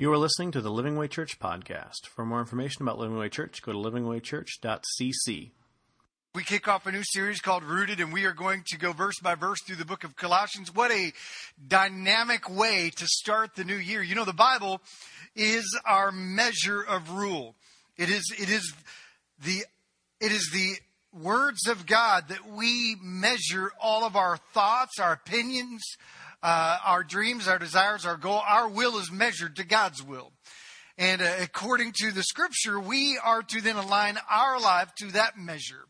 You are listening to the Living Way Church podcast. For more information about Living Way Church, go to livingwaychurch.cc. We kick off a new series called Rooted, and we are going to go verse by verse through the book of Colossians. What a dynamic way to start the new year. You know, the Bible is our measure of rule. It is, it is the, it is the words of God that we measure all of our thoughts, our opinions, uh, our dreams, our desires, our goal. Our will is measured to God's will. And uh, according to the scripture, we are to then align our life to that measure,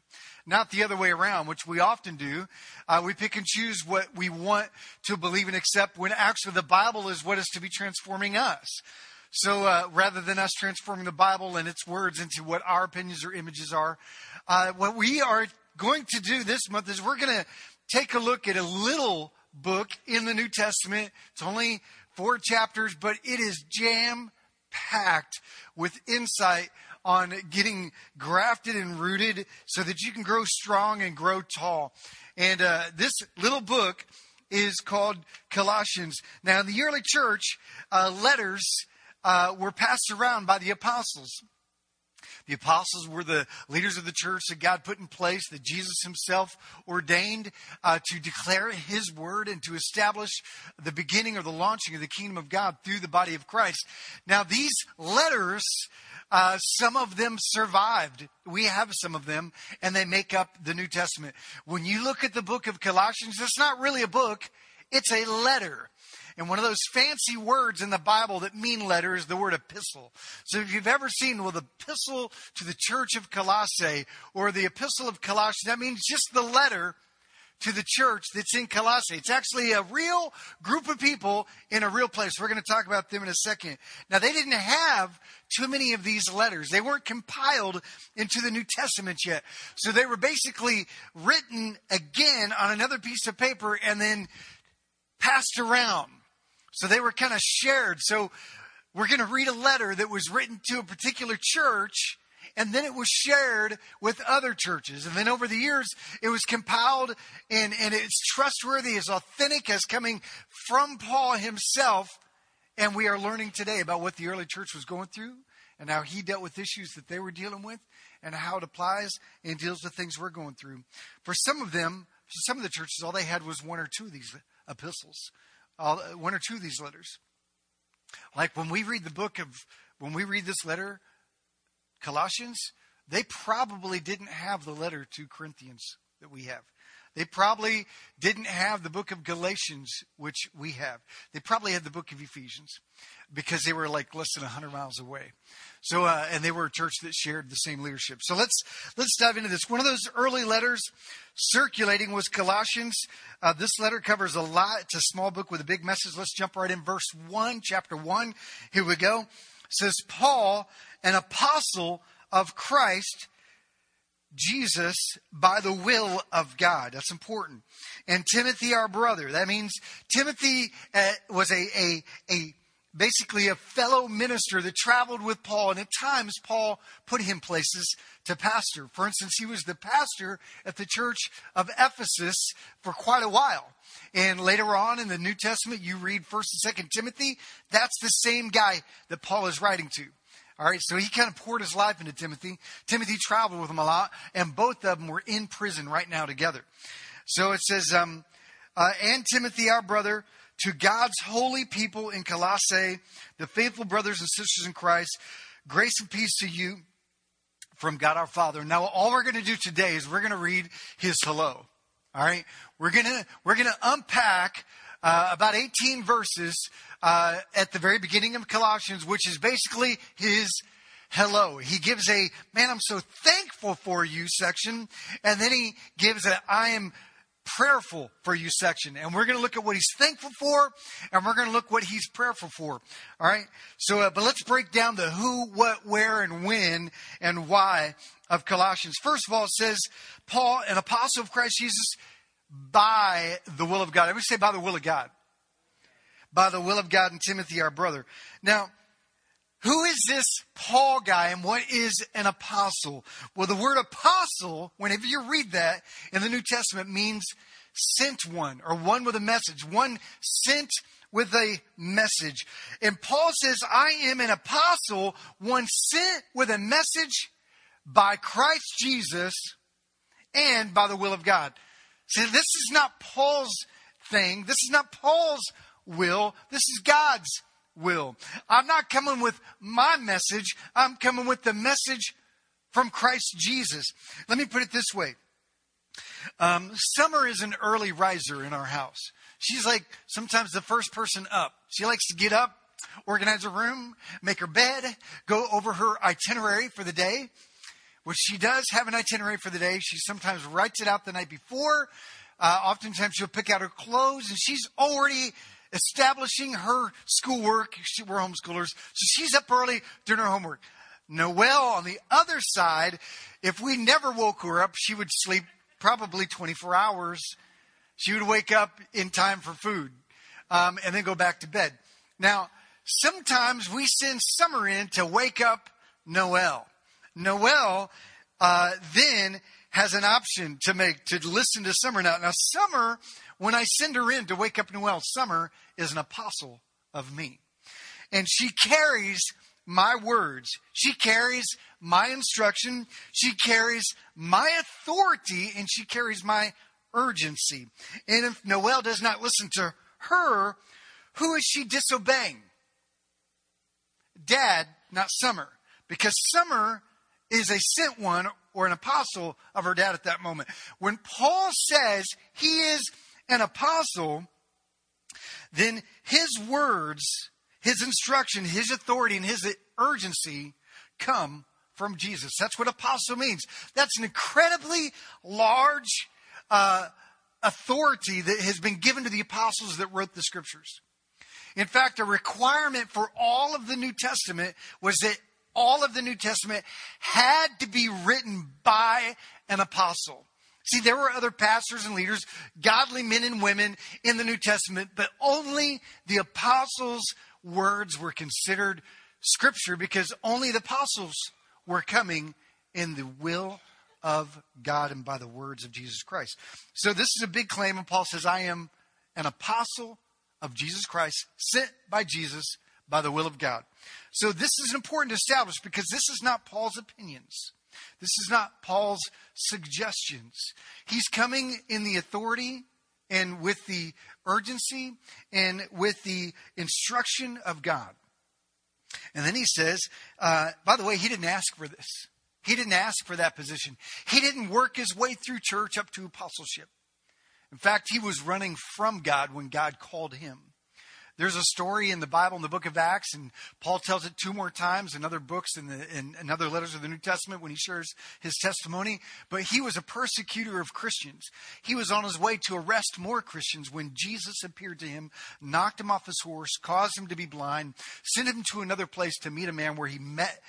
not the other way around, which we often do. Uh, we pick and choose what we want to believe and accept when actually the Bible is what is to be transforming us. So uh, rather than us transforming the Bible and its words into what our opinions or images are, uh, what we are going to do this month is we're going to take a look at a little book in the New Testament. It's only four chapters, but it is jam packed with insight on getting grafted and rooted so that you can grow strong and grow tall. And uh, this little book is called Colossians. Now, in the early church, uh, letters uh, were passed around by the apostles. The apostles were the leaders of the church that God put in place, that Jesus himself ordained uh, to declare his word and to establish the beginning or the launching of the kingdom of God through the body of Christ. Now, these letters, uh, some of them survived. We have some of them, and they make up the New Testament. When you look at the book of Colossians, it's not really a book, it's a letter. And one of those fancy words in the Bible that mean letter is the word epistle. So if you've ever seen, well, the epistle to the church of Colossae or the epistle of Colossians, that means just the letter to the church that's in Colossae. It's actually a real group of people in a real place. We're going to talk about them in a second. Now, they didn't have too many of these letters. They weren't compiled into the New Testament yet. So they were basically written again on another piece of paper and then passed around. So they were kind of shared. So we're going to read a letter that was written to a particular church and then it was shared with other churches. And then over the years, it was compiled and, and it's trustworthy, as authentic as coming from Paul himself. And we are learning today about what the early church was going through and how he dealt with issues that they were dealing with and how it applies and deals with things we're going through. For some of them, some of the churches, all they had was one or two of these epistles all, uh, one or two of these letters. Like when we read the book of, when we read this letter, Colossians, they probably didn't have the letter to Corinthians that we have. They probably didn't have the book of Galatians, which we have. They probably had the book of Ephesians because they were like less than 100 miles away. So, uh, and they were a church that shared the same leadership. So let's, let's dive into this. One of those early letters circulating was Colossians. Uh, this letter covers a lot. It's a small book with a big message. Let's jump right in. Verse 1, chapter 1. Here we go. It says, Paul, an apostle of Christ Jesus by the will of God. That's important. And Timothy, our brother. That means Timothy uh, was a, a, a basically a fellow minister that traveled with Paul. And at times, Paul put him places to pastor. For instance, he was the pastor at the church of Ephesus for quite a while. And later on in the New Testament, you read 1st and 2nd Timothy. That's the same guy that Paul is writing to. All right, so he kind of poured his life into Timothy. Timothy traveled with him a lot, and both of them were in prison right now together. So it says, um, uh, and Timothy, our brother, to God's holy people in Colossae, the faithful brothers and sisters in Christ, grace and peace to you from God our Father. Now, all we're going to do today is we're going to read his hello. All right, we're gonna we're gonna unpack uh, about 18 verses uh, at the very beginning of Colossians, which is basically his hello. He gives a, man, I'm so thankful for you section. And then he gives a, I am prayerful for you section. And we're going to look at what he's thankful for and we're going to look what he's prayerful for. All right. So, uh, but let's break down the who, what, where, and when and why of Colossians. First of all, it says, Paul, an apostle of Christ Jesus, by the will of God. Everybody say by the will of God by the will of God and Timothy, our brother. Now, who is this Paul guy and what is an apostle? Well, the word apostle, whenever you read that in the New Testament, means sent one or one with a message, one sent with a message. And Paul says, I am an apostle, one sent with a message by Christ Jesus and by the will of God. See, this is not Paul's thing. This is not Paul's will. This is God's will. I'm not coming with my message. I'm coming with the message from Christ Jesus. Let me put it this way. Um, Summer is an early riser in our house. She's like sometimes the first person up. She likes to get up, organize her room, make her bed, go over her itinerary for the day. Which she does have an itinerary for the day. She sometimes writes it out the night before. Uh, oftentimes she'll pick out her clothes and she's already establishing her schoolwork. She, we're homeschoolers. So she's up early doing her homework. Noelle, on the other side, if we never woke her up, she would sleep probably 24 hours. She would wake up in time for food um, and then go back to bed. Now, sometimes we send Summer in to wake up Noelle. Noelle uh, then has an option to make to listen to Summer now. Now, Summer, when I send her in to wake up Noelle, Summer is an apostle of me. And she carries my words. She carries my instruction. She carries my authority and she carries my urgency. And if Noelle does not listen to her, who is she disobeying? Dad, not Summer. Because Summer is a sent one or an apostle of her dad at that moment. When Paul says he is an apostle, then his words, his instruction, his authority, and his urgency come from Jesus. That's what apostle means. That's an incredibly large uh, authority that has been given to the apostles that wrote the scriptures. In fact, a requirement for all of the New Testament was that all of the New Testament had to be written by an apostle. See, there were other pastors and leaders, godly men and women in the New Testament, but only the apostles' words were considered scripture because only the apostles were coming in the will of God and by the words of Jesus Christ. So this is a big claim, and Paul says, I am an apostle of Jesus Christ, sent by Jesus by the will of God. So this is important to establish because this is not Paul's opinions. This is not Paul's suggestions. He's coming in the authority and with the urgency and with the instruction of God. And then he says, uh, by the way, he didn't ask for this. He didn't ask for that position. He didn't work his way through church up to apostleship. In fact, he was running from God when God called him. There's a story in the Bible in the book of Acts, and Paul tells it two more times in other books the, in, in other letters of the New Testament when he shares his testimony. But he was a persecutor of Christians. He was on his way to arrest more Christians when Jesus appeared to him, knocked him off his horse, caused him to be blind, sent him to another place to meet a man where he met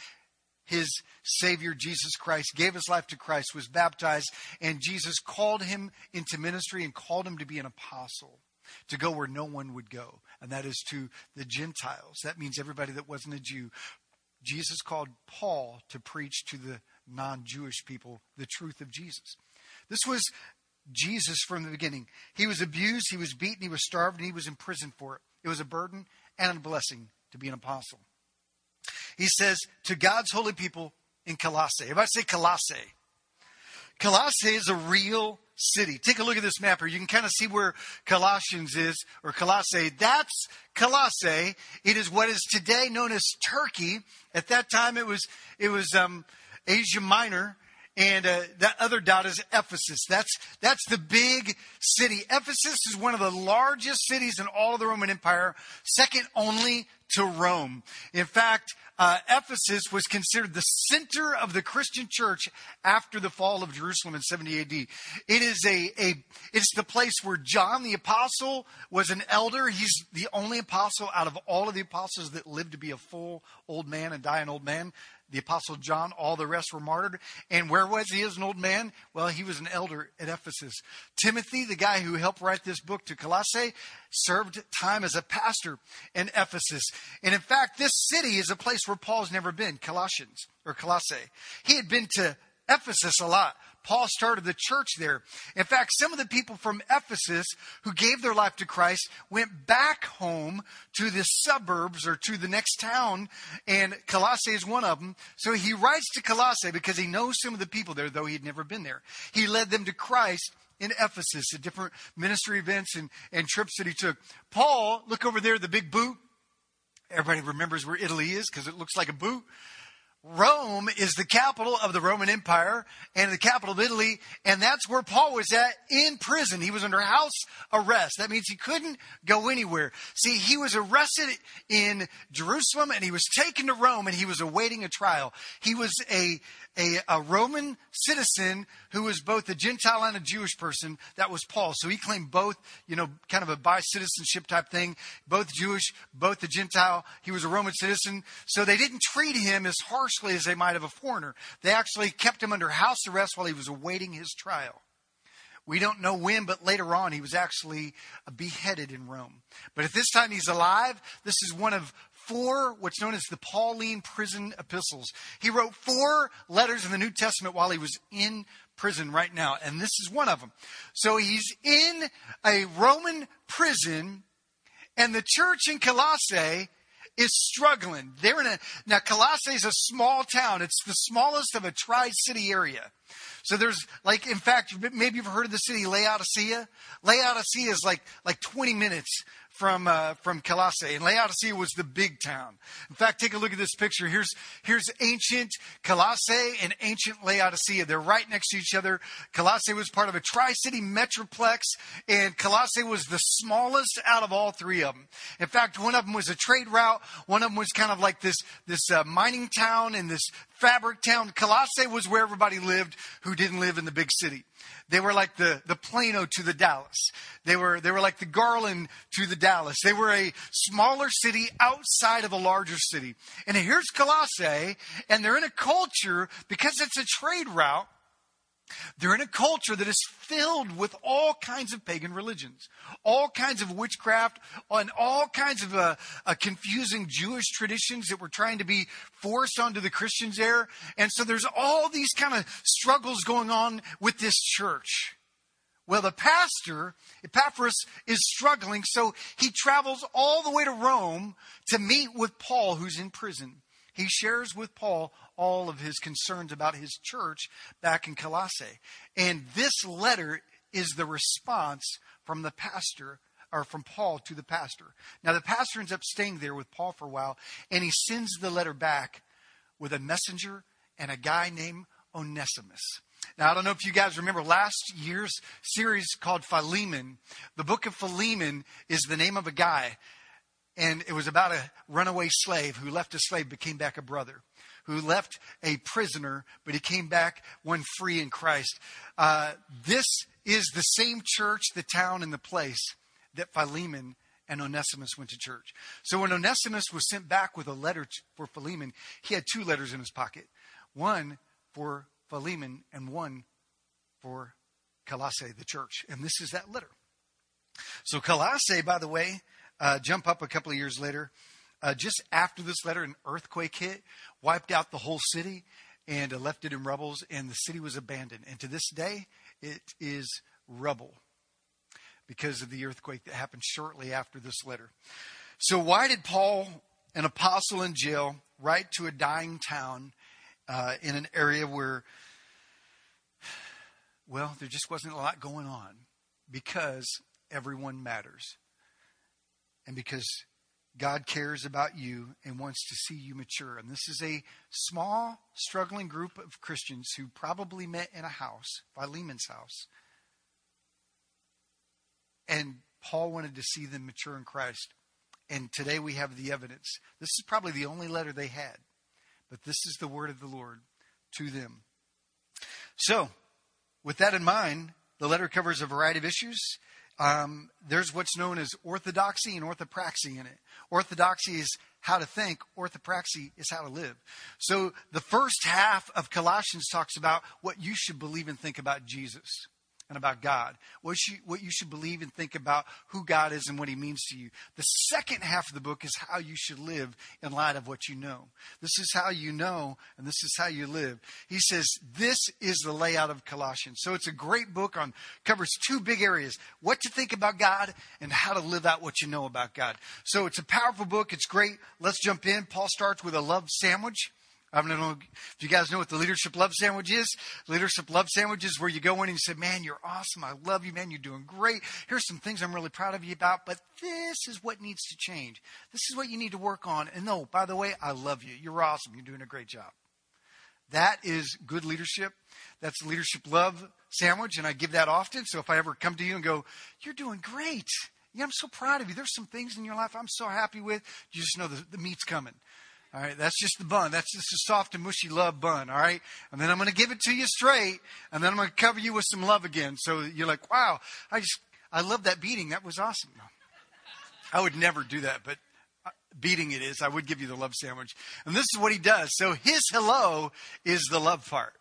his Savior, Jesus Christ, gave his life to Christ, was baptized, and Jesus called him into ministry and called him to be an apostle to go where no one would go, and that is to the Gentiles. That means everybody that wasn't a Jew. Jesus called Paul to preach to the non Jewish people the truth of Jesus. This was Jesus from the beginning. He was abused, he was beaten, he was starved, and he was imprisoned for it. It was a burden and a blessing to be an apostle. He says to God's holy people in Colossae. Everybody say Colossae. Colossae is a real city. Take a look at this map here. You can kind of see where Colossians is, or Colossae. That's Colossae. It is what is today known as Turkey. At that time, it was it was um, Asia Minor, and uh, that other dot is Ephesus. That's that's the big city. Ephesus is one of the largest cities in all of the Roman Empire, second only to Rome. In fact, uh, Ephesus was considered the center of the Christian church after the fall of Jerusalem in 70 AD. It is a, a it's the place where John the apostle was an elder. He's the only apostle out of all of the apostles that lived to be a full old man and die an old man the Apostle John, all the rest were martyred. And where was he as an old man? Well, he was an elder at Ephesus. Timothy, the guy who helped write this book to Colossae, served time as a pastor in Ephesus. And in fact, this city is a place where Paul's never been, Colossians or Colossae. He had been to Ephesus a lot. Paul started the church there. In fact, some of the people from Ephesus who gave their life to Christ went back home to the suburbs or to the next town, and Colossae is one of them. So he writes to Colossae because he knows some of the people there, though he'd never been there. He led them to Christ in Ephesus at different ministry events and, and trips that he took. Paul, look over there, the big boot. Everybody remembers where Italy is because it looks like a boot. Rome is the capital of the Roman Empire and the capital of Italy, and that's where Paul was at in prison. He was under house arrest. That means he couldn't go anywhere. See, he was arrested in Jerusalem and he was taken to Rome and he was awaiting a trial. He was a a, a Roman citizen who was both a Gentile and a Jewish person. That was Paul. So he claimed both, you know, kind of a bi citizenship type thing, both Jewish, both a Gentile. He was a Roman citizen. So they didn't treat him as harshly as they might have a foreigner. They actually kept him under house arrest while he was awaiting his trial. We don't know when, but later on he was actually beheaded in Rome. But at this time he's alive. This is one of four, what's known as the Pauline prison epistles. He wrote four letters in the New Testament while he was in prison right now, and this is one of them. So he's in a Roman prison, and the church in Colossae is struggling. They're in a now Colossae is a small town. It's the smallest of a tri-city area. So there's like, in fact, maybe you've heard of the city Laodicea. Laodicea is like like 20 minutes from uh, from Colossae, and Laodicea was the big town. In fact, take a look at this picture. Here's here's ancient Colossae and ancient Laodicea. They're right next to each other. Colossae was part of a tri-city metroplex, and Colossae was the smallest out of all three of them. In fact, one of them was a trade route. One of them was kind of like this this uh, mining town and this fabric town. Colossae was where everybody lived who didn't live in the big city. They were like the, the Plano to the Dallas. They were, they were like the Garland to the Dallas. They were a smaller city outside of a larger city. And here's Colossae, and they're in a culture, because it's a trade route, they're in a culture that is filled with all kinds of pagan religions, all kinds of witchcraft, and all kinds of uh, uh, confusing Jewish traditions that were trying to be forced onto the Christians there. And so there's all these kind of struggles going on with this church. Well, the pastor, Epaphras, is struggling, so he travels all the way to Rome to meet with Paul, who's in prison. He shares with Paul all of his concerns about his church back in Colossae. And this letter is the response from the pastor or from Paul to the pastor. Now, the pastor ends up staying there with Paul for a while, and he sends the letter back with a messenger and a guy named Onesimus. Now, I don't know if you guys remember last year's series called Philemon. The book of Philemon is the name of a guy, and it was about a runaway slave who left a slave but came back a brother who left a prisoner, but he came back one free in Christ. Uh, this is the same church, the town, and the place that Philemon and Onesimus went to church. So when Onesimus was sent back with a letter for Philemon, he had two letters in his pocket one for Philemon and one for Colossae, the church. And this is that letter. So Colossae, by the way, uh, jump up a couple of years later. Uh, just after this letter, an earthquake hit, wiped out the whole city, and uh, left it in rubble, and the city was abandoned. And to this day, it is rubble because of the earthquake that happened shortly after this letter. So, why did Paul, an apostle in jail, write to a dying town uh, in an area where, well, there just wasn't a lot going on? Because everyone matters. And because God cares about you and wants to see you mature. And this is a small, struggling group of Christians who probably met in a house, by Philemon's house. And Paul wanted to see them mature in Christ. And today we have the evidence. This is probably the only letter they had, but this is the word of the Lord to them. So, with that in mind, the letter covers a variety of issues. Um, there's what's known as orthodoxy and orthopraxy in it. Orthodoxy is how to think, orthopraxy is how to live. So the first half of Colossians talks about what you should believe and think about Jesus. And about God, what you, what you should believe and think about who God is and what He means to you. The second half of the book is how you should live in light of what you know. This is how you know, and this is how you live. He says this is the layout of Colossians. So it's a great book on covers two big areas: what to think about God and how to live out what you know about God. So it's a powerful book. It's great. Let's jump in. Paul starts with a love sandwich. I don't know if you guys know what the leadership love sandwich is. Leadership love sandwich is where you go in and you say, Man, you're awesome. I love you, man. You're doing great. Here's some things I'm really proud of you about, but this is what needs to change. This is what you need to work on. And no, by the way, I love you. You're awesome. You're doing a great job. That is good leadership. That's leadership love sandwich, and I give that often. So if I ever come to you and go, You're doing great. Yeah, I'm so proud of you. There's some things in your life I'm so happy with. You just know the, the meat's coming. All right, that's just the bun. That's just a soft and mushy love bun. All right, and then I'm going to give it to you straight, and then I'm going to cover you with some love again. So you're like, wow, I just I love that beating. That was awesome. I would never do that, but uh, beating it is. I would give you the love sandwich, and this is what he does. So his hello is the love part.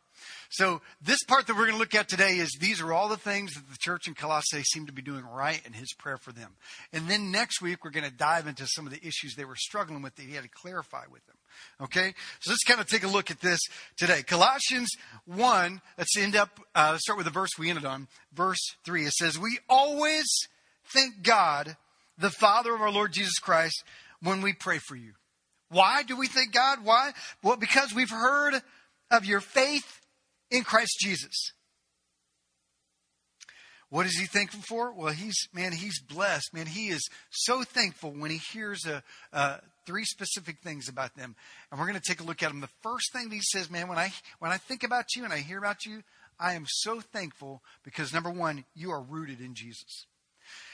So, this part that we're going to look at today is these are all the things that the church in Colossae seemed to be doing right in his prayer for them. And then next week, we're going to dive into some of the issues they were struggling with that he had to clarify with them. Okay? So, let's kind of take a look at this today. Colossians 1, let's end up, uh, let's start with the verse we ended on. Verse 3. It says, We always thank God, the Father of our Lord Jesus Christ, when we pray for you. Why do we thank God? Why? Well, because we've heard of your faith in Christ Jesus. What is he thankful for? Well, he's man, he's blessed. Man, he is so thankful when he hears a, uh, three specific things about them, and we're going to take a look at them. The first thing that he says, man, when I when I think about you and I hear about you, I am so thankful because number one, you are rooted in Jesus.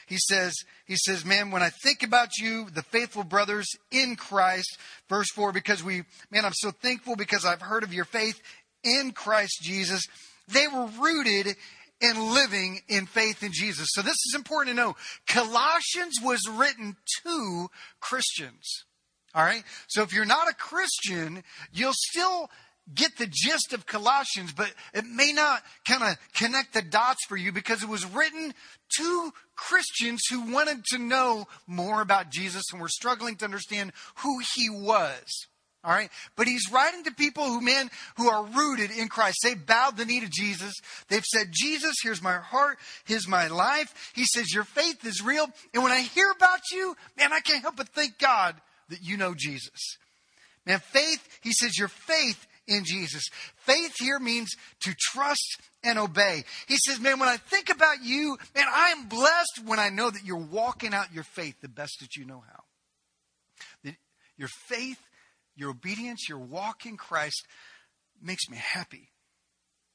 He says, he says, man, when I think about you, the faithful brothers in Christ, verse four, because we, man, I'm so thankful because I've heard of your faith in Christ Jesus. They were rooted in living in faith in Jesus. So this is important to know. Colossians was written to Christians. All right. So if you're not a Christian, you'll still get the gist of Colossians, but it may not kind of connect the dots for you because it was written to Christians who wanted to know more about Jesus and were struggling to understand who he was. All right. But he's writing to people who, men, who are rooted in Christ. They bowed the knee to Jesus. They've said, Jesus, here's my heart. Here's my life. He says, your faith is real. And when I hear about you, man, I can't help but thank God that you know Jesus. Man, faith, he says, your faith in Jesus. Faith here means to trust and obey. He says, man, when I think about you, man, I am blessed when I know that you're walking out your faith the best that you know how. That your faith your obedience, your walk in Christ makes me happy.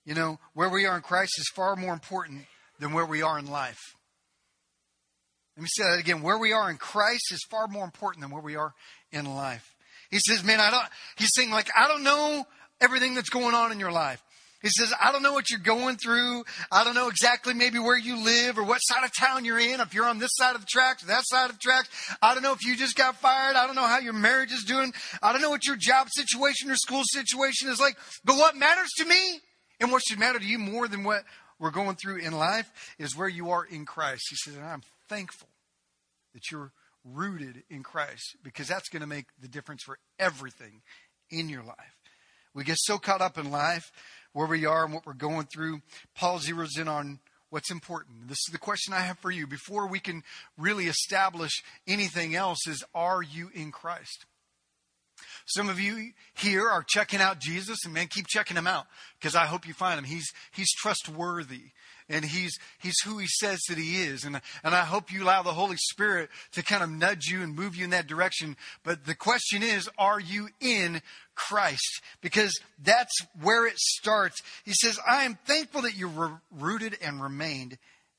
You know, where we are in Christ is far more important than where we are in life. Let me say that again. Where we are in Christ is far more important than where we are in life. He says, man, I don't, he's saying like, I don't know everything that's going on in your life. He says, I don't know what you're going through. I don't know exactly maybe where you live or what side of town you're in, if you're on this side of the tracks or that side of the tracks. I don't know if you just got fired. I don't know how your marriage is doing. I don't know what your job situation or school situation is like. But what matters to me and what should matter to you more than what we're going through in life is where you are in Christ. He says, I'm thankful that you're rooted in Christ because that's going to make the difference for everything in your life. We get so caught up in life where we are and what we're going through. Paul zeroes in on what's important. This is the question I have for you. Before we can really establish anything else, is are you in Christ? Some of you here are checking out Jesus, and man, keep checking him out because I hope you find him. He's he's trustworthy and he's he's who he says that he is. And and I hope you allow the Holy Spirit to kind of nudge you and move you in that direction. But the question is are you in Christ? Because that's where it starts. He says I am thankful that you're rooted and remained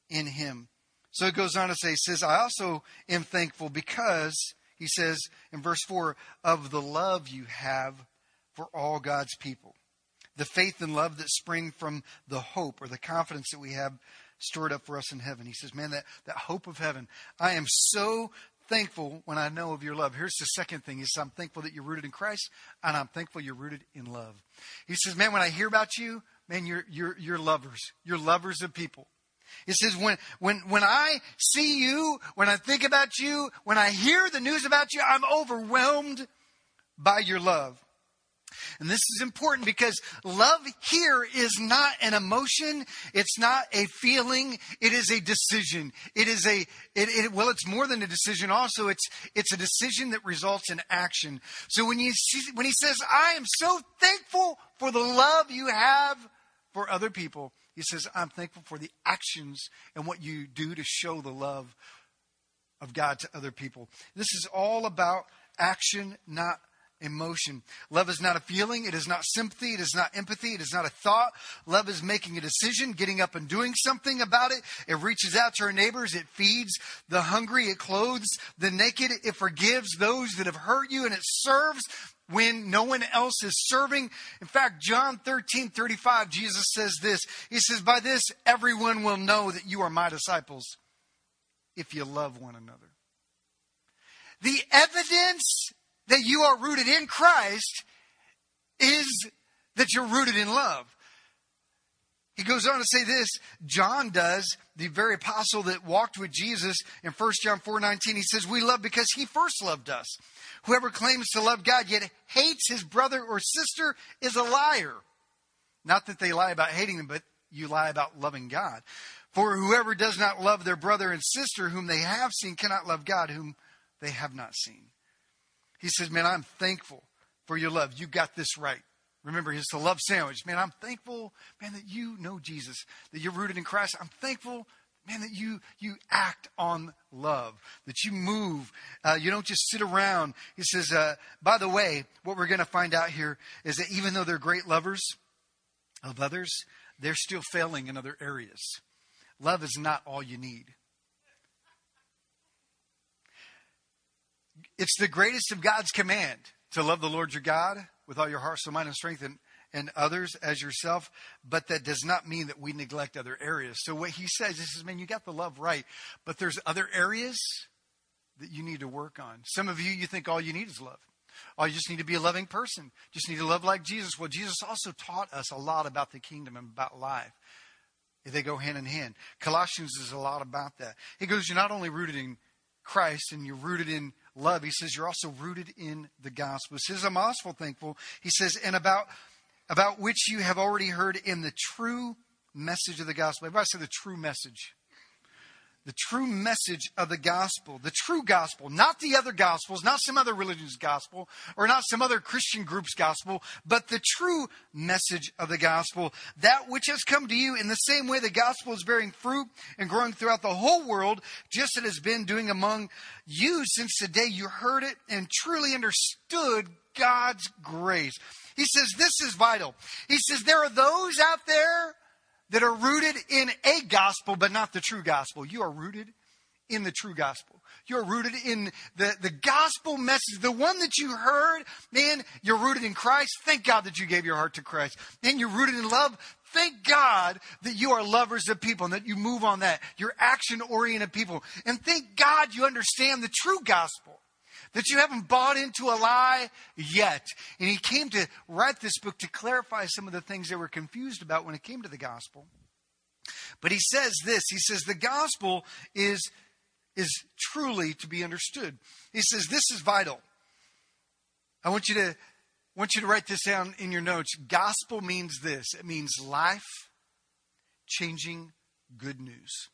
in him. So it goes on to say he says I also am thankful because he says in verse 4 of the love you have for all God's people the faith and love that spring from the hope or the confidence that we have stored up for us in heaven. He says, Man, that, that hope of heaven. I am so thankful when I know of your love. Here's the second thing. He says, I'm thankful that you're rooted in Christ, and I'm thankful you're rooted in love. He says, Man, when I hear about you, man, you're you're you're lovers. You're lovers of people. It says, when, when, when I see you, when I think about you, when I hear the news about you, I'm overwhelmed by your love. And this is important because love here is not an emotion. It's not a feeling. It is a decision. It is a, it, it, well, it's more than a decision. Also, it's, it's a decision that results in action. So when you see, when he says, I am so thankful for the love you have for other people, he says, I'm thankful for the actions and what you do to show the love of God to other people. This is all about action, not emotion. Love is not a feeling. It is not sympathy. It is not empathy. It is not a thought. Love is making a decision, getting up and doing something about it. It reaches out to our neighbors. It feeds the hungry. It clothes the naked. It forgives those that have hurt you and it serves when no one else is serving. In fact, John 13, 35, Jesus says this. He says, By this everyone will know that you are my disciples if you love one another. The evidence that you are rooted in Christ is that you're rooted in love. He goes on to say this, John does, the very apostle that walked with Jesus in 1 John 4:19, he says, "We love because he first loved us. Whoever claims to love God yet hates his brother or sister is a liar." Not that they lie about hating them, but you lie about loving God. For whoever does not love their brother and sister whom they have seen cannot love God whom they have not seen. He says, Man, I'm thankful for your love. You got this right. Remember, it's the love sandwich. Man, I'm thankful, man, that you know Jesus, that you're rooted in Christ. I'm thankful, man, that you you act on love, that you move. Uh, you don't just sit around. He says, uh, by the way, what we're going to find out here is that even though they're great lovers of others, they're still failing in other areas. Love is not all you need. It's the greatest of God's command to love the Lord your God with all your heart, soul, mind, and strength, and, and others as yourself. But that does not mean that we neglect other areas. So what he says, he says, man, you got the love right, but there's other areas that you need to work on. Some of you, you think all you need is love. Oh, you just need to be a loving person. Just need to love like Jesus. Well, Jesus also taught us a lot about the kingdom and about life. They go hand in hand. Colossians is a lot about that. He goes, You're not only rooted in Christ and you're rooted in love, he says you're also rooted in the gospel. He says, I'm also thankful. He says, and about about which you have already heard in the true message of the gospel. Everybody say the true message the true message of the gospel, the true gospel, not the other gospels, not some other religion's gospel, or not some other Christian group's gospel, but the true message of the gospel, that which has come to you in the same way the gospel is bearing fruit and growing throughout the whole world, just as it has been doing among you since the day you heard it and truly understood God's grace. He says this is vital. He says there are those out there that are rooted in a gospel, but not the true gospel. You are rooted in the true gospel. You're rooted in the, the gospel message, the one that you heard. Man, you're rooted in Christ. Thank God that you gave your heart to Christ. Man, you're rooted in love. Thank God that you are lovers of people and that you move on that. You're action oriented people. And thank God you understand the true gospel that you haven't bought into a lie yet. And he came to write this book to clarify some of the things they were confused about when it came to the gospel. But he says this he says, the gospel is, is truly to be understood. He says, this is vital. I want you to I want you to write this down in your notes. Gospel means this it means life changing good news.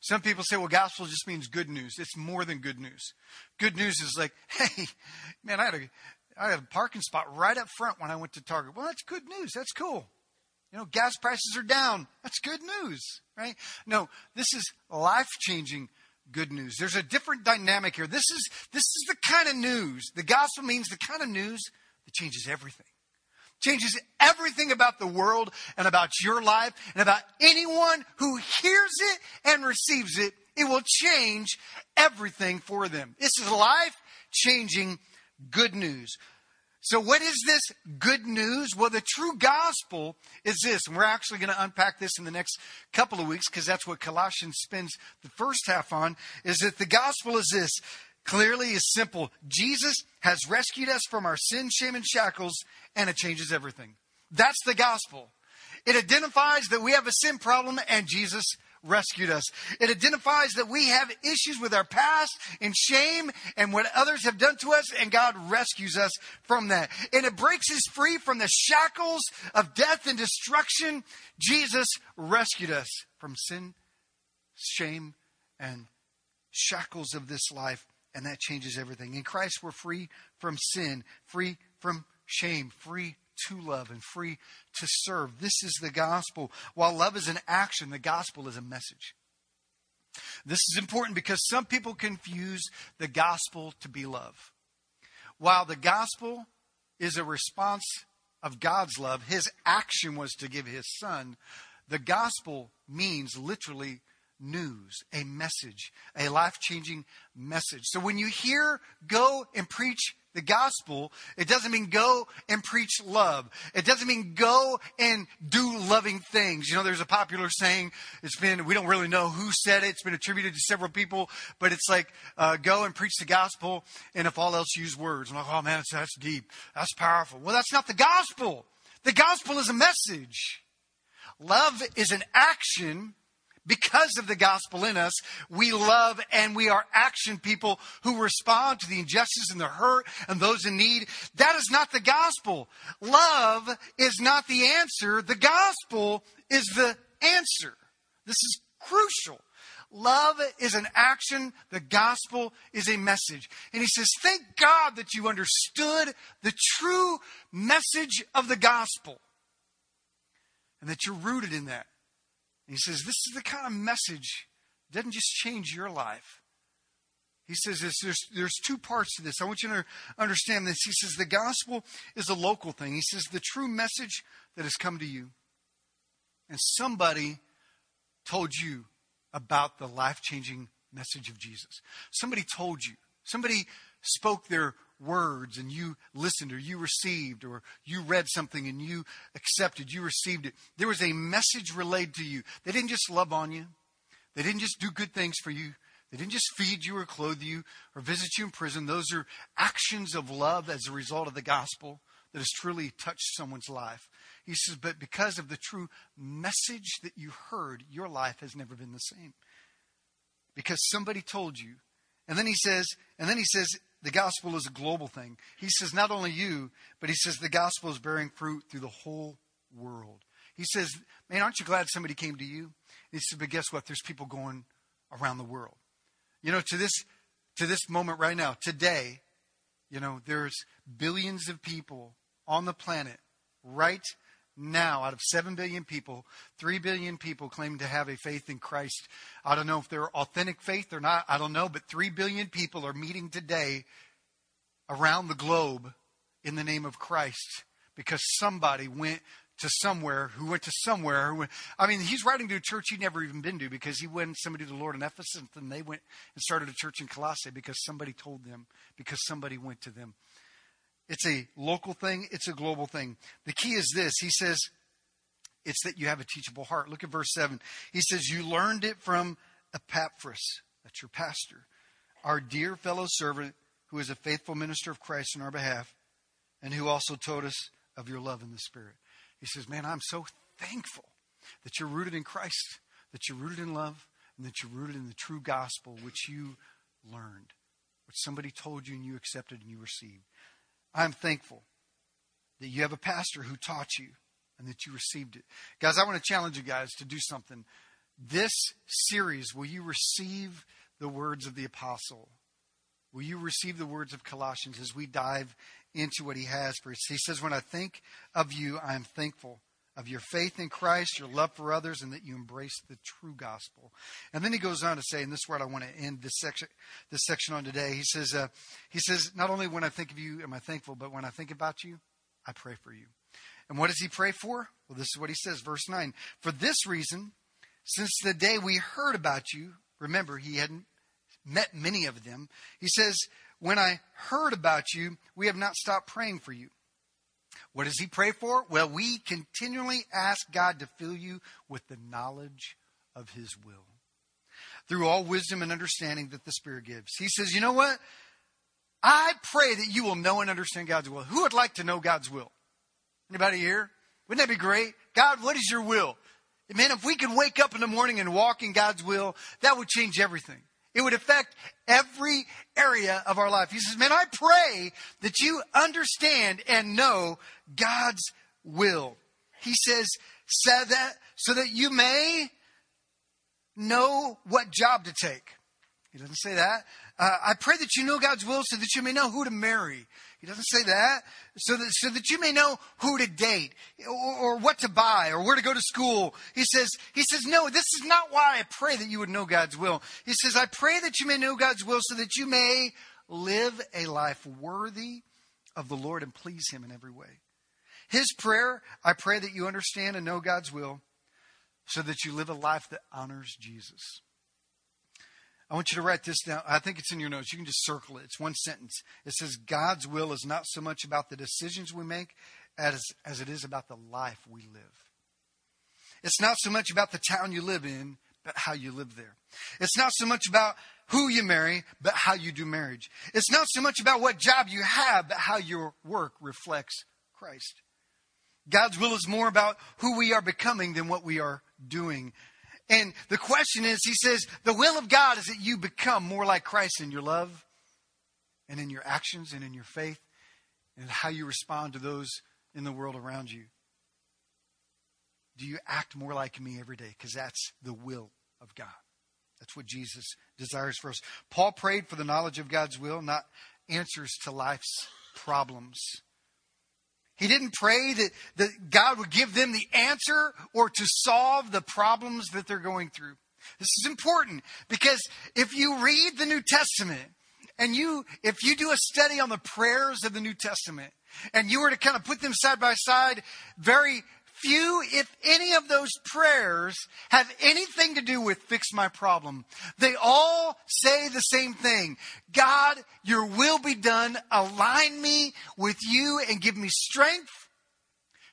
Some people say, well, gospel just means good news. It's more than good news. Good news is like, hey, man, I had a, I had a parking spot right up front when I went to Target. Well, that's good news. That's cool. You know, gas prices are down. That's good news, right? No, this is life changing good news. There's a different dynamic here. This is, this is the kind of news. The gospel means the kind of news that changes everything changes everything about the world and about your life and about anyone who hears it and receives it. It will change everything for them. This is life changing good news. So, what is this good news? Well, the true gospel is this, and we're actually going to unpack this in the next couple of weeks because that's what Colossians spends the first half on. Is that the gospel is this clearly is simple. Jesus has rescued us from our sin, shame, and shackles, and it changes everything. That's the gospel. It identifies that we have a sin problem, and Jesus rescued us. It identifies that we have issues with our past and shame and what others have done to us, and God rescues us from that. And it breaks us free from the shackles of death and destruction. Jesus rescued us from sin, shame, and shackles of this life, and that changes everything. In Christ, we're free from sin, free from shame, free to love and free to serve. This is the gospel. While love is an action, the gospel is a message. This is important because some people confuse the gospel to be love. While the gospel is a response of God's love, his action was to give his son. The gospel means literally news, a message, a life changing message. So when you hear, go and preach the gospel, it doesn't mean go and preach love. It doesn't mean go and do loving things. You know, there's a popular saying, it's been, we don't really know who said it, it's been attributed to several people, but it's like, uh, go and preach the gospel, and if all else, use words. I'm like, oh man, that's deep. That's powerful. Well, that's not the gospel. The gospel is a message. Love is an action because of the gospel in us, we love and we are action people who respond to the injustice and the hurt and those in need. That is not the gospel. Love is not the answer. The gospel is the answer. This is crucial. Love is an action. The gospel is a message. And he says, thank God that you understood the true message of the gospel and that you're rooted in that. He says, This is the kind of message that doesn't just change your life. He says this, there's, there's two parts to this. I want you to understand this. He says the gospel is a local thing. He says the true message that has come to you. And somebody told you about the life changing message of Jesus. Somebody told you. Somebody spoke their words and you listened or you received or you read something and you accepted, you received it. There was a message relayed to you. They didn't just love on you, they didn't just do good things for you. They didn't just feed you or clothe you or visit you in prison. Those are actions of love as a result of the gospel that has truly touched someone's life. He says, but because of the true message that you heard, your life has never been the same. Because somebody told you. And then he says, and then he says, the gospel is a global thing. He says, not only you, but he says the gospel is bearing fruit through the whole world. He says, man, aren't you glad somebody came to you? he says, but guess what? There's people going around the world. You know, to this, to this moment right now, today, you know, there's billions of people on the planet right now, out of 7 billion people, 3 billion people claim to have a faith in Christ. I don't know if they're authentic faith or not. I don't know, but 3 billion people are meeting today around the globe in the name of Christ because somebody went to somewhere who went to somewhere. Went, I mean, he's writing to a church he'd never even been to because he went somebody to the Lord in Ephesus and they went and started a church in Colossae because somebody told them, because somebody went to them. It's a local thing, it's a global thing. The key is this He says, it's that you have a teachable heart. Look at verse 7. He says, You learned it from Epaphras, that's your pastor, our dear fellow servant who is a faithful minister of Christ on our behalf, and who also told us of your love in the Spirit. He says, Man, I'm so thankful that you're rooted in Christ, that you're rooted in love, and that you're rooted in the true gospel which you learned, which somebody told you and you accepted and you received. I'm thankful that you have a pastor who taught you and that you received it. Guys, I want to challenge you guys to do something. This series, will you receive the words of the apostle? Will you receive the words of Colossians as we dive into what he has for us? He says, When I think of you, I am thankful of your faith in Christ, your love for others, and that you embrace the true gospel. And then he goes on to say, and this is where I want to end this section, this section on today. He says, uh, he says, not only when I think of you am I thankful, but when I think about you, I pray for you. And what does he pray for? Well, this is what he says, verse 9. For this reason, since the day we heard about you, remember, he hadn't met many of them. He says, when I heard about you, we have not stopped praying for you. What does he pray for? Well, we continually ask God to fill you with the knowledge of his will through all wisdom and understanding that the Spirit gives. He says, You know what? I pray that you will know and understand God's will. Who would like to know God's will? Anybody here? Wouldn't that be great? God, what is your will? Man, if we could wake up in the morning and walk in God's will, that would change everything. It would affect every area of our life. He says, Man, I pray that you understand and know God's will. He says, so that so that you may know what job to take. He doesn't say that. Uh, I pray that you know God's will so that you may know who to marry. He doesn't say that. So that, so that you may know who to date or, or what to buy or where to go to school. He says, he says, no, this is not why I pray that you would know God's will. He says, I pray that you may know God's will so that you may live a life worthy of the Lord and please Him in every way. His prayer, I pray that you understand and know God's will so that you live a life that honors Jesus. I want you to write this down. I think it's in your notes. You can just circle it. It's one sentence. It says, God's will is not so much about the decisions we make as, as it is about the life we live. It's not so much about the town you live in, but how you live there. It's not so much about who you marry, but how you do marriage. It's not so much about what job you have, but how your work reflects Christ. God's will is more about who we are becoming than what we are doing. And the question is, he says, the will of God is that you become more like Christ in your love and in your actions and in your faith and how you respond to those in the world around you. Do you act more like me every day? Because that's the will of God. That's what Jesus desires for us. Paul prayed for the knowledge of God's will, not answers to life's problems. He didn't pray that, that God would give them the answer or to solve the problems that they're going through. This is important because if you read the New Testament and you, if you do a study on the prayers of the New Testament and you were to kind of put them side by side, very few, if any of those prayers have anything to do with fix my problem. They all say the same thing. God, your will be done. Align me with you and give me strength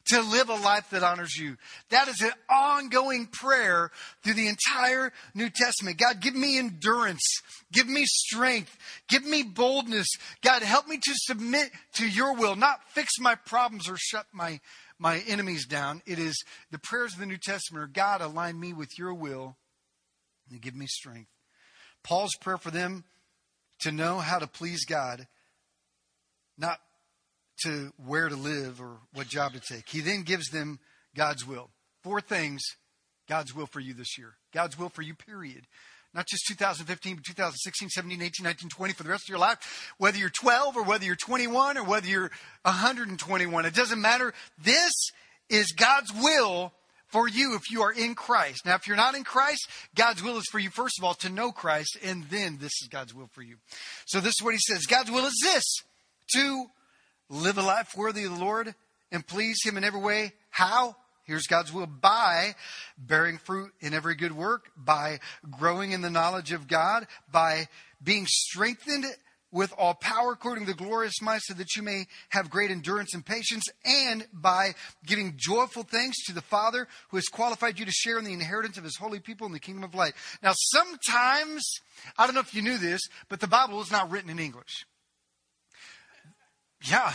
to live a life that honors you. That is an ongoing prayer through the entire New Testament. God, give me endurance. Give me strength. Give me boldness. God, help me to submit to your will, not fix my problems or shut my my enemies down. It is the prayers of the New Testament are God, align me with your will and give me strength. Paul's prayer for them to know how to please God, not to where to live or what job to take. He then gives them God's will. Four things God's will for you this year. God's will for you, period not just 2015, but 2016, 17, 18, 19, 20 for the rest of your life. Whether you're 12 or whether you're 21 or whether you're 121, it doesn't matter. This is God's will for you if you are in Christ. Now, if you're not in Christ, God's will is for you, first of all, to know Christ, and then this is God's will for you. So, this is what he says God's will is this to live a life worthy of the Lord and please Him in every way. How? Here's God's will by bearing fruit in every good work, by growing in the knowledge of God, by being strengthened with all power according to the glorious might, so that you may have great endurance and patience, and by giving joyful thanks to the Father who has qualified you to share in the inheritance of his holy people in the kingdom of light. Now, sometimes, I don't know if you knew this, but the Bible is not written in English. Yeah,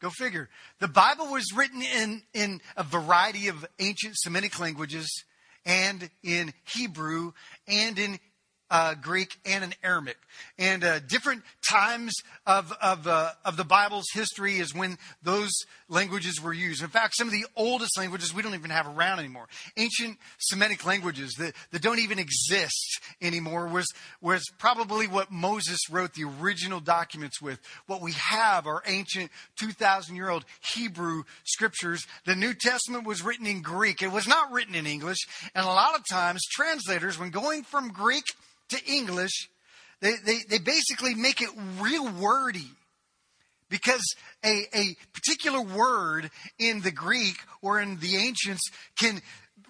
Go figure. The Bible was written in, in a variety of ancient Semitic languages and in Hebrew and in uh, Greek and an Aramaic. And uh, different times of, of, uh, of the Bible's history is when those languages were used. In fact, some of the oldest languages we don't even have around anymore. Ancient Semitic languages that, that don't even exist anymore was, was probably what Moses wrote the original documents with. What we have are ancient 2,000 year old Hebrew scriptures. The New Testament was written in Greek. It was not written in English. And a lot of times, translators, when going from Greek to English, they, they, they basically make it real wordy because a, a particular word in the Greek or in the ancients can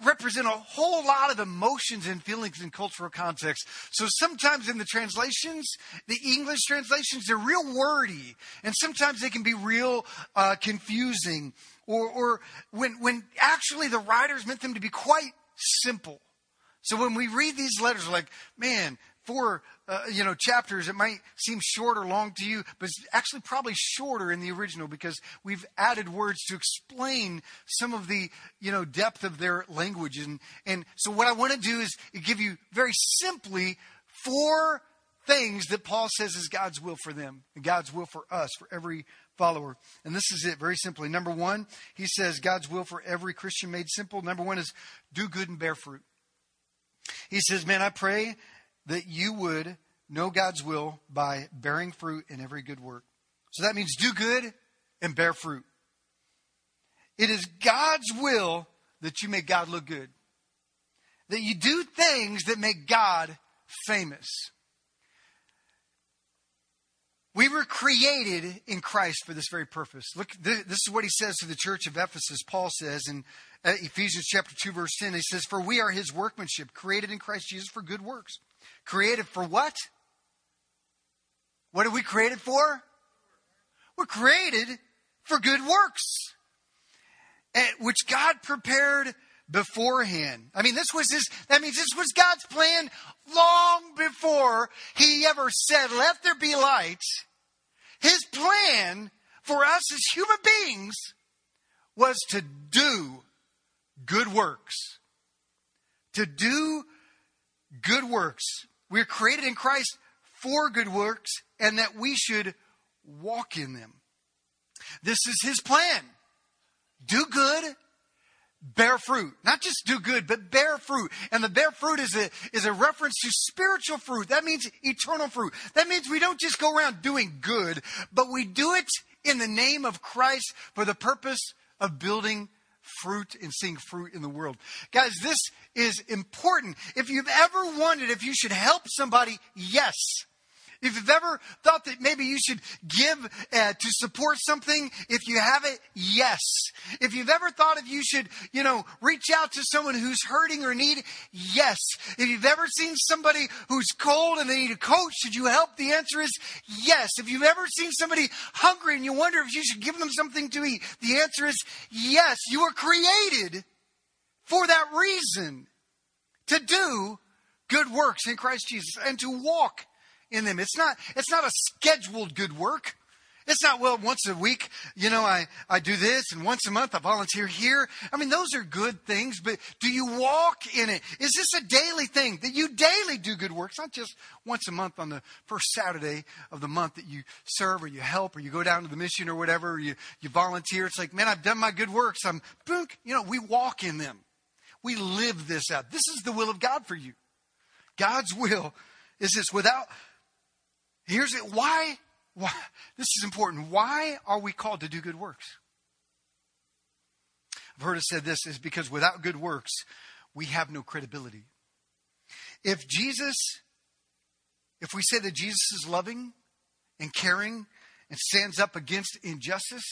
represent a whole lot of emotions and feelings in cultural context. So sometimes in the translations, the English translations, they're real wordy, and sometimes they can be real uh, confusing, or, or when when actually the writers meant them to be quite simple. So when we read these letters, like, man, four, uh, you know, chapters. It might seem short or long to you, but it's actually probably shorter in the original because we've added words to explain some of the, you know, depth of their language. And, and so what I want to do is give you very simply four things that Paul says is God's will for them and God's will for us, for every follower. And this is it, very simply. Number one, he says God's will for every Christian made simple. Number one is do good and bear fruit. He says, Man, I pray that you would know God's will by bearing fruit in every good work. So that means do good and bear fruit. It is God's will that you make God look good, that you do things that make God famous. We were created in Christ for this very purpose. Look, this is what he says to the church of Ephesus. Paul says in uh, Ephesians chapter 2 verse 10, he says, For we are his workmanship, created in Christ Jesus for good works. Created for what? What are we created for? We're created for good works, which God prepared beforehand. I mean, this was his, that means this was God's plan long before he ever said, let there be light. His plan for us as human beings was to do good works. To do good works. We're created in Christ for good works and that we should walk in them. This is his plan. Do good, bear fruit. Not just do good, but bear fruit. And the bear fruit is a, is a reference to spiritual fruit. That means eternal fruit. That means we don't just go around doing good, but we do it in the name of Christ for the purpose of building fruit and seeing fruit in the world. Guys, this is important. If you've ever wondered if you should help somebody, yes. If you've ever thought that maybe you should give uh, to support something, if you have it, yes. If you've ever thought if you should, you know, reach out to someone who's hurting or need, yes. If you've ever seen somebody who's cold and they need a coat, should you help? The answer is yes. If you've ever seen somebody hungry and you wonder if you should give them something to eat, the answer is yes. You were created for that reason to do good works in Christ Jesus and to walk in them. It's not, it's not a scheduled good work. It's not, well, once a week, you know, I, I do this and once a month I volunteer here. I mean, those are good things, but do you walk in it? Is this a daily thing that you daily do good works? Not just once a month on the first Saturday of the month that you serve or you help or you go down to the mission or whatever, or you, you volunteer. It's like, man, I've done my good works. I'm, boom, you know, we walk in them. We live this out. This is the will of God for you. God's will is this without Here's it. Why? Why? This is important. Why are we called to do good works? I've heard it said this is because without good works, we have no credibility. If Jesus, if we say that Jesus is loving and caring and stands up against injustice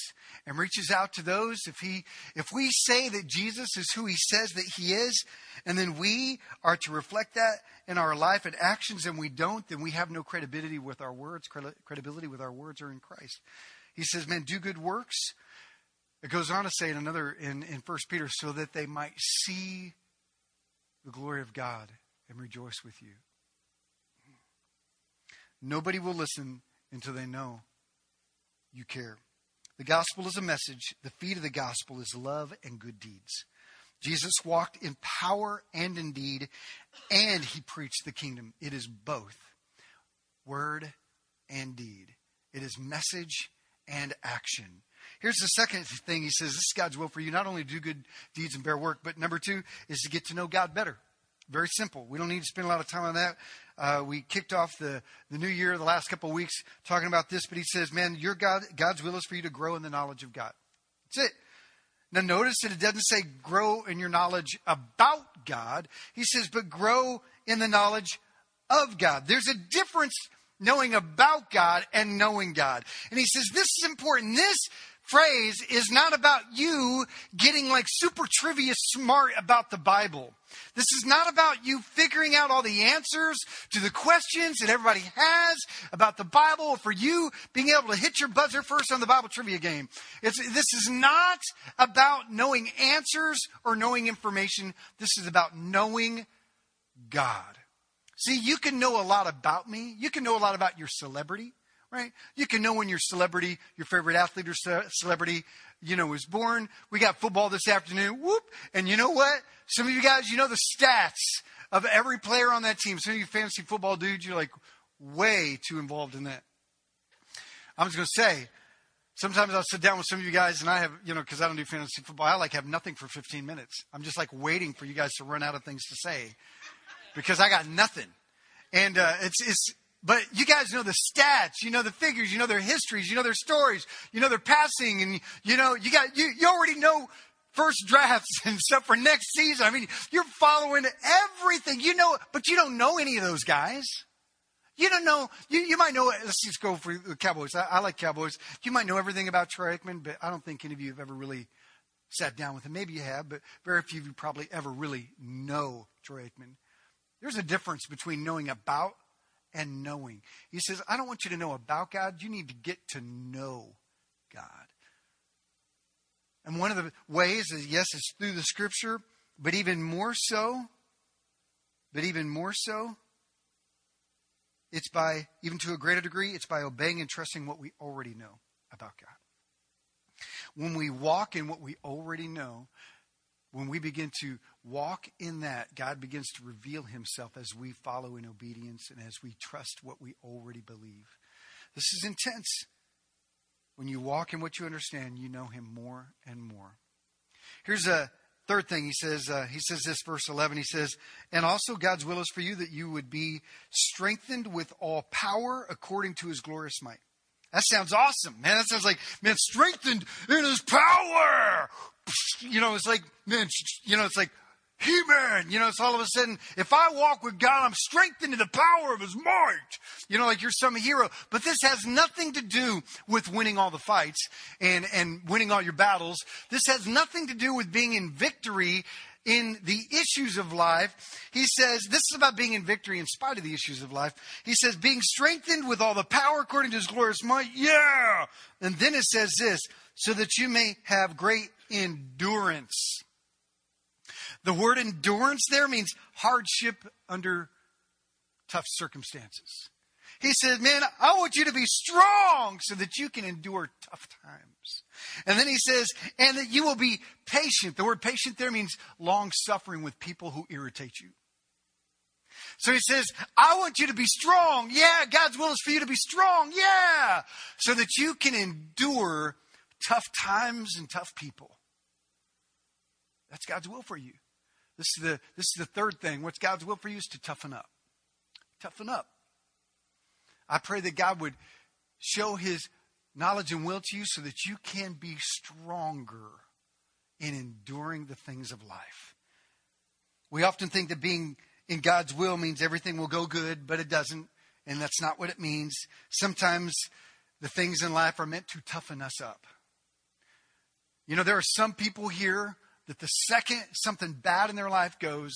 and reaches out to those. If he if we say that Jesus is who he says that he is and then we are to reflect that in our life and actions and we don't then we have no credibility with our words credibility with our words are in Christ. He says man do good works. It goes on to say in another in in first Peter so that they might see the glory of God and rejoice with you. Nobody will listen until they know you care. The gospel is a message. The feet of the gospel is love and good deeds. Jesus walked in power and in deed, and he preached the kingdom. It is both word and deed, it is message and action. Here's the second thing he says this is God's will for you not only to do good deeds and bear work, but number two is to get to know God better. Very simple. We don't need to spend a lot of time on that. Uh, we kicked off the, the new year the last couple of weeks talking about this, but he says, man, your God, God's will is for you to grow in the knowledge of God. That's it. Now, notice that it doesn't say grow in your knowledge about God. He says, but grow in the knowledge of God. There's a difference knowing about God and knowing God. And he says, this is important. This phrase is not about you getting like super trivia smart about the Bible. This is not about you figuring out all the answers to the questions that everybody has about the Bible or for you being able to hit your buzzer first on the Bible trivia game. It's, this is not about knowing answers or knowing information. This is about knowing God. See, you can know a lot about me. You can know a lot about your celebrity, right? You can know when your celebrity, your favorite athlete or ce- celebrity, you know, was born. We got football this afternoon. Whoop. And you know what? Some of you guys, you know the stats of every player on that team. Some of you fantasy football dudes, you're like way too involved in that. I'm just going to say, sometimes I'll sit down with some of you guys and I have, you know, because I don't do fantasy football, I like have nothing for 15 minutes. I'm just like waiting for you guys to run out of things to say because I got nothing. And uh, it's, it's, but you guys know the stats, you know the figures, you know their histories, you know their stories, you know their passing, and you know you got you, you already know first drafts and stuff for next season. I mean, you're following everything. You know, but you don't know any of those guys. You don't know. You, you might know. Let's just go for the Cowboys. I, I like Cowboys. You might know everything about Troy Aikman, but I don't think any of you have ever really sat down with him. Maybe you have, but very few of you probably ever really know Troy Aikman. There's a difference between knowing about and knowing. He says, I don't want you to know about God. You need to get to know God. And one of the ways is, yes, it's through the scripture, but even more so, but even more so, it's by, even to a greater degree, it's by obeying and trusting what we already know about God. When we walk in what we already know, when we begin to walk in that, God begins to reveal himself as we follow in obedience and as we trust what we already believe. This is intense. When you walk in what you understand, you know him more and more. Here's a third thing he says. Uh, he says this, verse 11. He says, And also God's will is for you that you would be strengthened with all power according to his glorious might. That sounds awesome, man. That sounds like, man, strengthened in his power. You know, it's like, man, you know, it's like, he man, you know, it's all of a sudden, if I walk with God, I'm strengthened in the power of his might. You know, like you're some hero. But this has nothing to do with winning all the fights and, and winning all your battles. This has nothing to do with being in victory in the issues of life. He says, this is about being in victory in spite of the issues of life. He says, being strengthened with all the power according to his glorious might. Yeah. And then it says this, so that you may have great endurance the word endurance there means hardship under tough circumstances. He says, Man, I want you to be strong so that you can endure tough times. And then he says, And that you will be patient. The word patient there means long suffering with people who irritate you. So he says, I want you to be strong. Yeah, God's will is for you to be strong. Yeah. So that you can endure tough times and tough people. That's God's will for you. This is the, this is the third thing. What's God's will for you is to toughen up. Toughen up. I pray that God would show his knowledge and will to you so that you can be stronger in enduring the things of life. We often think that being in God's will means everything will go good, but it doesn't. And that's not what it means. Sometimes the things in life are meant to toughen us up. You know, there are some people here that the second something bad in their life goes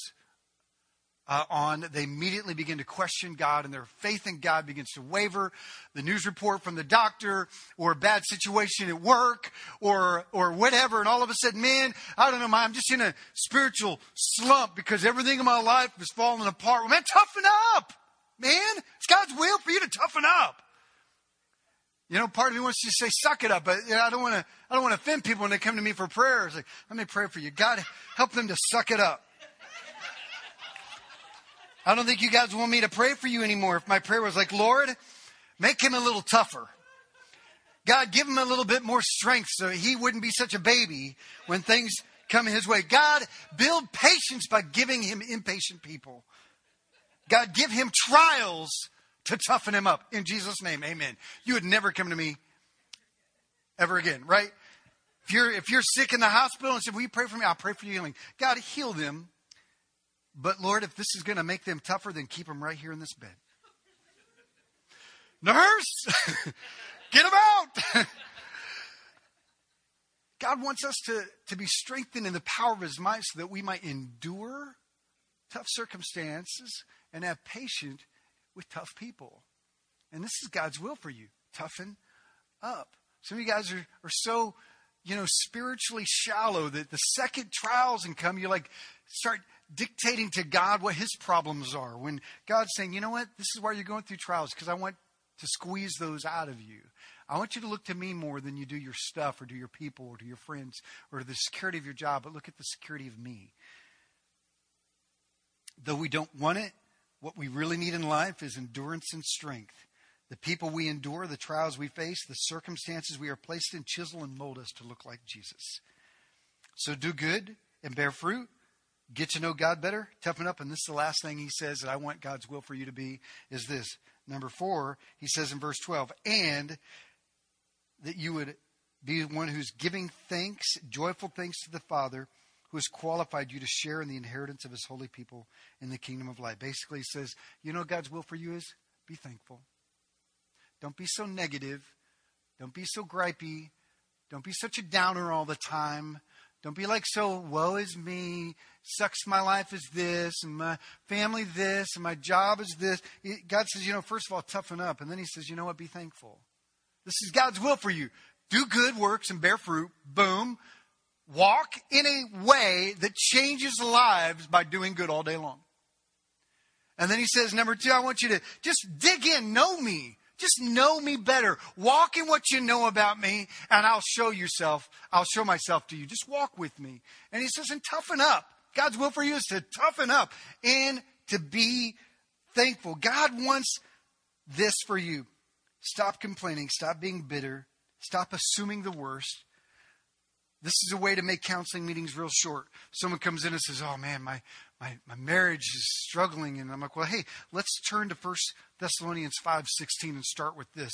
uh, on, they immediately begin to question God and their faith in God begins to waver. The news report from the doctor or a bad situation at work or, or whatever. And all of a sudden, man, I don't know, I'm just in a spiritual slump because everything in my life is falling apart. Well, man, toughen up, man. It's God's will for you to toughen up. You know, part of me wants to say, suck it up, but you know, I don't want to, I don't want to offend people when they come to me for prayer. It's like, let me pray for you. God, help them to suck it up. I don't think you guys want me to pray for you anymore. If my prayer was like, Lord, make him a little tougher. God, give him a little bit more strength so he wouldn't be such a baby when things come his way. God, build patience by giving him impatient people. God, give him trials to toughen him up. In Jesus' name, amen. You would never come to me ever again, right? If you're, if you're sick in the hospital and say, Will you pray for me? I'll pray for you healing. God, heal them. But Lord, if this is going to make them tougher, then keep them right here in this bed. Nurse, get them out. God wants us to, to be strengthened in the power of his might so that we might endure tough circumstances and have patience with tough people. And this is God's will for you. Toughen up. Some of you guys are, are so, you know, spiritually shallow that the second trials and come, you like start dictating to God what his problems are. When God's saying, you know what, this is why you're going through trials, because I want to squeeze those out of you. I want you to look to me more than you do your stuff or to your people or to your friends or to the security of your job, but look at the security of me. Though we don't want it, what we really need in life is endurance and strength. The people we endure, the trials we face, the circumstances we are placed in chisel and mold us to look like Jesus. So do good and bear fruit. Get to know God better, toughen up. And this is the last thing he says that I want God's will for you to be is this. Number four, he says in verse 12, and that you would be one who's giving thanks, joyful thanks to the Father who has qualified you to share in the inheritance of his holy people in the kingdom of light. Basically, he says, you know God's will for you is? Be thankful. Don't be so negative. Don't be so gripey. Don't be such a downer all the time. Don't be like, so woe is me, sucks my life is this, and my family this, and my job is this. God says, you know, first of all, toughen up. And then he says, you know what, be thankful. This is God's will for you. Do good works and bear fruit. Boom. Walk in a way that changes lives by doing good all day long. And then he says, number two, I want you to just dig in, know me. Just know me better. Walk in what you know about me, and I'll show yourself. I'll show myself to you. Just walk with me. And he says, and toughen up. God's will for you is to toughen up and to be thankful. God wants this for you. Stop complaining. Stop being bitter. Stop assuming the worst. This is a way to make counseling meetings real short. Someone comes in and says, Oh man, my, my, my marriage is struggling. And I'm like, Well, hey, let's turn to 1 Thessalonians 5 16 and start with this.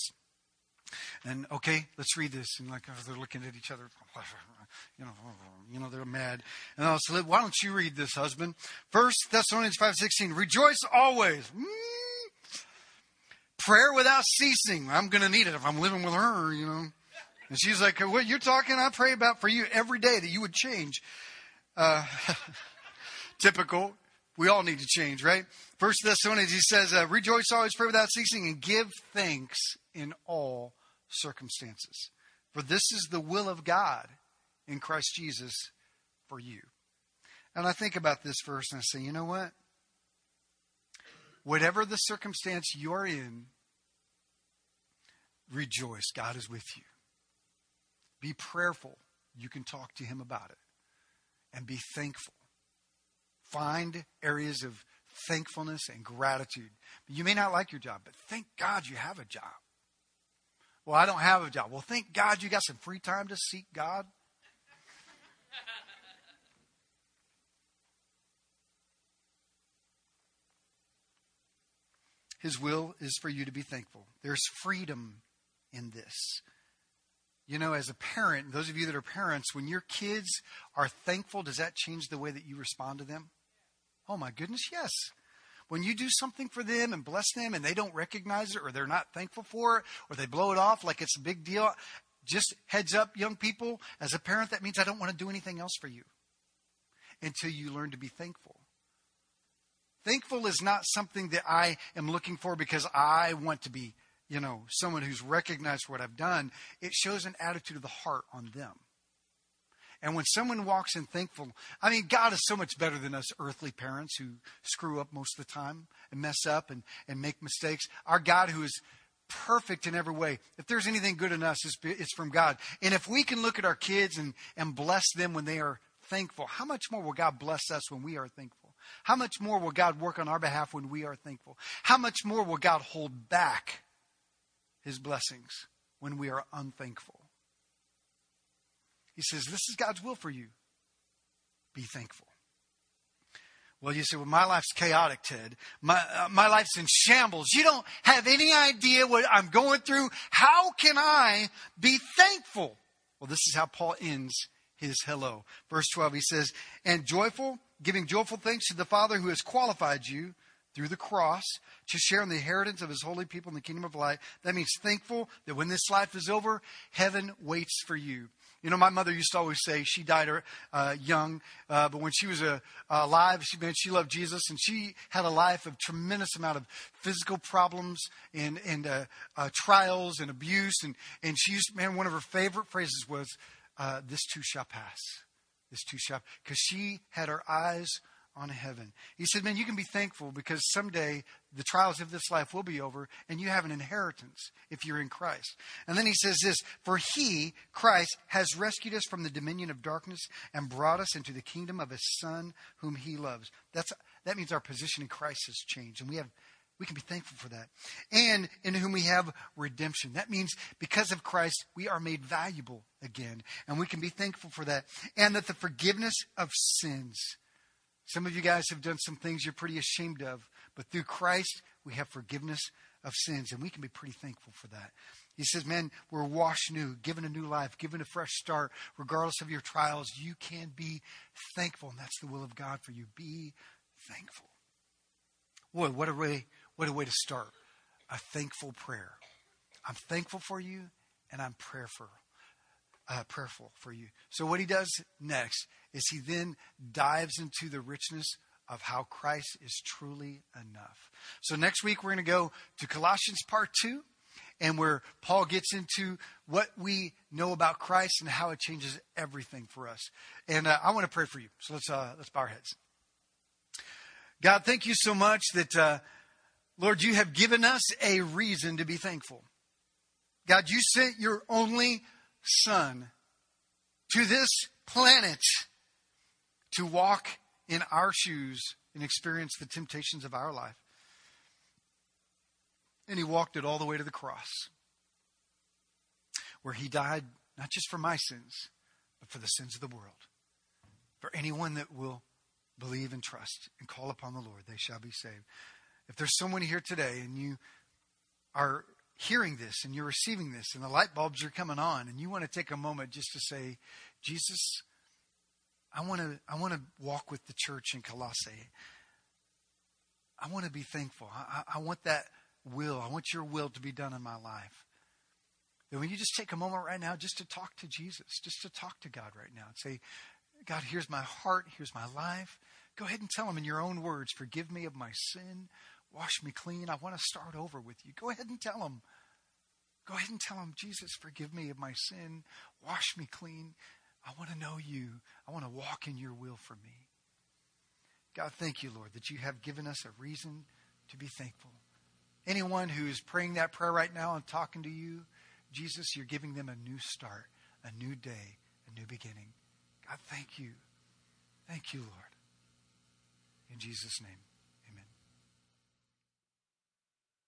And okay, let's read this. And like oh, they're looking at each other, you know, you know they're mad. And I'll say, why don't you read this, husband? First Thessalonians five sixteen. Rejoice always. Mm. Prayer without ceasing. I'm going to need it if I'm living with her, you know. And she's like, What you're talking, I pray about for you every day that you would change. Uh, typical. We all need to change, right? First Thessalonians, he says, uh, Rejoice always, pray without ceasing, and give thanks in all circumstances. For this is the will of God in Christ Jesus for you. And I think about this verse and I say, you know what? Whatever the circumstance you're in, rejoice. God is with you. Be prayerful. You can talk to Him about it. And be thankful. Find areas of thankfulness and gratitude. You may not like your job, but thank God you have a job. Well, I don't have a job. Well, thank God you got some free time to seek God. His will is for you to be thankful. There's freedom in this. You know, as a parent, those of you that are parents, when your kids are thankful, does that change the way that you respond to them? Oh my goodness, yes. When you do something for them and bless them and they don't recognize it or they're not thankful for it or they blow it off like it's a big deal, just heads up, young people, as a parent, that means I don't want to do anything else for you until you learn to be thankful. Thankful is not something that I am looking for because I want to be you know, someone who's recognized what I've done, it shows an attitude of the heart on them. And when someone walks in thankful, I mean, God is so much better than us earthly parents who screw up most of the time and mess up and, and make mistakes. Our God, who is perfect in every way, if there's anything good in us, it's, it's from God. And if we can look at our kids and, and bless them when they are thankful, how much more will God bless us when we are thankful? How much more will God work on our behalf when we are thankful? How much more will God hold back his blessings when we are unthankful. He says, This is God's will for you. Be thankful. Well, you say, well, my life's chaotic, Ted. My, uh, my life's in shambles. You don't have any idea what I'm going through. How can I be thankful? Well, this is how Paul ends his hello. Verse 12, he says, and joyful, giving joyful thanks to the Father who has qualified you through the cross to share in the inheritance of his holy people in the kingdom of light. That means thankful that when this life is over, heaven waits for you. You know, my mother used to always say she died uh, young, uh, but when she was uh, alive, she man, she loved Jesus, and she had a life of tremendous amount of physical problems and and uh, uh, trials and abuse, and and she used man one of her favorite phrases was, uh, "This too shall pass." This too shall, because she had her eyes on heaven. He said, Man, you can be thankful because someday the trials of this life will be over and you have an inheritance if you're in Christ. And then he says this For he, Christ, has rescued us from the dominion of darkness and brought us into the kingdom of his Son, whom he loves. That's, that means our position in Christ has changed and we have we can be thankful for that. And in whom we have redemption. That means because of Christ, we are made valuable again. And we can be thankful for that. And that the forgiveness of sins. Some of you guys have done some things you're pretty ashamed of. But through Christ, we have forgiveness of sins. And we can be pretty thankful for that. He says, Man, we're washed new, given a new life, given a fresh start. Regardless of your trials, you can be thankful. And that's the will of God for you. Be thankful. Boy, what a way what a way to start. A thankful prayer. I'm thankful for you and I'm prayerful. Uh, prayerful for you. So what he does next is he then dives into the richness of how Christ is truly enough. So next week we're going to go to Colossians part 2 and where Paul gets into what we know about Christ and how it changes everything for us. And uh, I want to pray for you. So let's uh, let's bow our heads. God, thank you so much that uh, Lord, you have given us a reason to be thankful. God, you sent your only Son to this planet to walk in our shoes and experience the temptations of our life. And he walked it all the way to the cross, where he died not just for my sins, but for the sins of the world. For anyone that will believe and trust and call upon the Lord, they shall be saved. If there's someone here today and you are hearing this and you're receiving this and the light bulbs are coming on and you want to take a moment just to say, Jesus, I want to I want to walk with the church in Colossae. I want to be thankful. I, I want that will. I want your will to be done in my life. Then when you just take a moment right now just to talk to Jesus, just to talk to God right now and say, God, here's my heart, here's my life. Go ahead and tell him in your own words, forgive me of my sin. Wash me clean. I want to start over with you. Go ahead and tell him. Go ahead and tell him, Jesus, forgive me of my sin. Wash me clean. I want to know you. I want to walk in your will for me. God, thank you, Lord, that you have given us a reason to be thankful. Anyone who is praying that prayer right now and talking to you, Jesus, you're giving them a new start, a new day, a new beginning. God, thank you. Thank you, Lord. In Jesus' name.